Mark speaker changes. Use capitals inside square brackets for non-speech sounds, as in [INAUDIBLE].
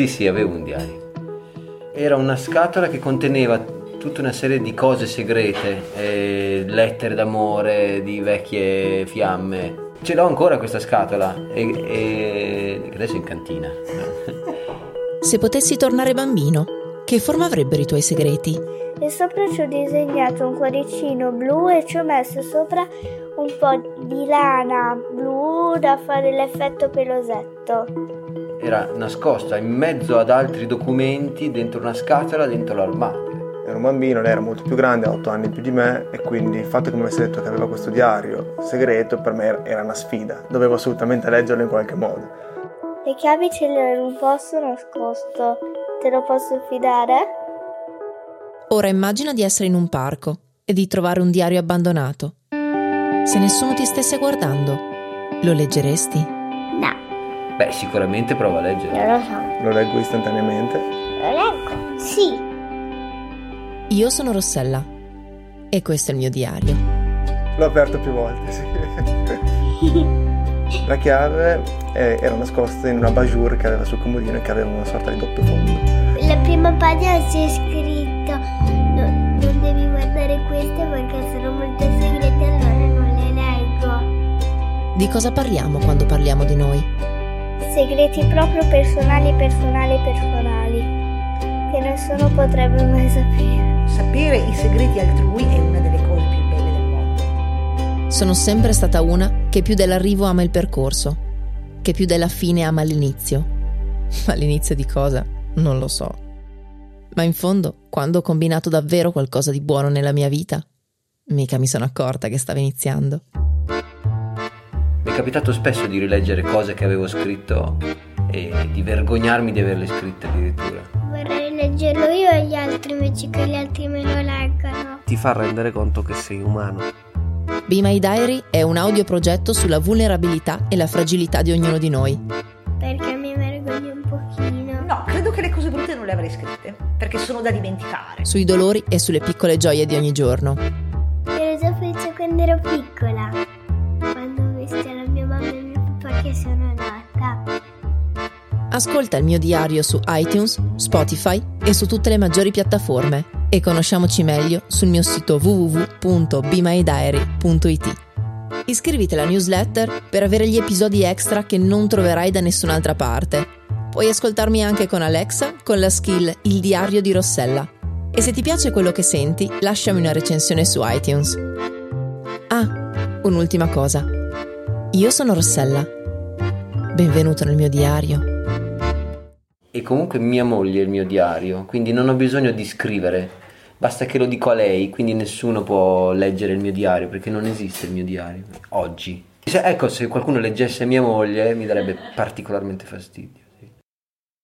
Speaker 1: Sì, sì, avevo un diario. Era una scatola che conteneva tutta una serie di cose segrete, eh, lettere d'amore di vecchie fiamme. Ce l'ho ancora questa scatola e, e adesso è in cantina. [LAUGHS]
Speaker 2: Se potessi tornare bambino, che forma avrebbero i tuoi segreti?
Speaker 3: E sopra ci ho disegnato un cuoricino blu e ci ho messo sopra un po' di lana blu da fare l'effetto pelosetto.
Speaker 1: Era nascosta in mezzo ad altri documenti dentro una scatola dentro l'armadio.
Speaker 4: Ero un bambino, lei era molto più grande, ha 8 anni più di me e quindi il fatto che mi avesse detto che aveva questo diario segreto per me era una sfida, dovevo assolutamente leggerlo in qualche modo.
Speaker 3: Le chiavi ce le ho in un posto nascosto. Te lo posso fidare?
Speaker 2: Ora immagina di essere in un parco e di trovare un diario abbandonato. Se nessuno ti stesse guardando, lo leggeresti?
Speaker 1: Beh, sicuramente prova a leggerlo.
Speaker 3: Non lo so.
Speaker 4: Lo leggo istantaneamente.
Speaker 3: Lo leggo? Sì.
Speaker 2: Io sono Rossella e questo è il mio diario.
Speaker 4: L'ho aperto più volte, sì. [LAUGHS] La chiave eh, era nascosta in una bajour che aveva sul comodino e che aveva una sorta di doppio fondo.
Speaker 3: La prima pagina c'è scritto no, non devi guardare queste perché sono molto segrete allora non le leggo.
Speaker 2: Di cosa parliamo quando parliamo di noi?
Speaker 3: Segreti proprio personali, personali, personali, che nessuno potrebbe mai sapere.
Speaker 5: Sapere i segreti altrui è una delle cose più belle del mondo.
Speaker 2: Sono sempre stata una che più dell'arrivo ama il percorso, che più della fine ama l'inizio. [LAUGHS] Ma l'inizio di cosa? Non lo so. Ma in fondo, quando ho combinato davvero qualcosa di buono nella mia vita, mica mi sono accorta che stava iniziando.
Speaker 1: Capitato spesso di rileggere cose che avevo scritto e di vergognarmi di averle scritte addirittura.
Speaker 3: Vorrei leggerlo io e gli altri invece che gli altri me lo leggano.
Speaker 6: Ti fa rendere conto che sei umano.
Speaker 2: Be My Diary è un audioprogetto sulla vulnerabilità e la fragilità di ognuno di noi.
Speaker 3: Perché mi vergogno un pochino.
Speaker 5: No, credo che le cose brutte non le avrei scritte, perché sono da dimenticare.
Speaker 2: Sui dolori e sulle piccole gioie di ogni giorno.
Speaker 3: Che sono nata.
Speaker 2: Ascolta il mio diario su iTunes, Spotify e su tutte le maggiori piattaforme e conosciamoci meglio sul mio sito www.bemydiary.it. Iscriviti alla newsletter per avere gli episodi extra che non troverai da nessun'altra parte. Puoi ascoltarmi anche con Alexa con la skill Il diario di Rossella. E se ti piace quello che senti, lasciami una recensione su iTunes. Ah, un'ultima cosa. Io sono Rossella. Benvenuto nel mio diario.
Speaker 1: E comunque mia moglie è il mio diario, quindi non ho bisogno di scrivere, basta che lo dico a lei, quindi nessuno può leggere il mio diario perché non esiste il mio diario oggi. Se, ecco, se qualcuno leggesse mia moglie mi darebbe particolarmente fastidio.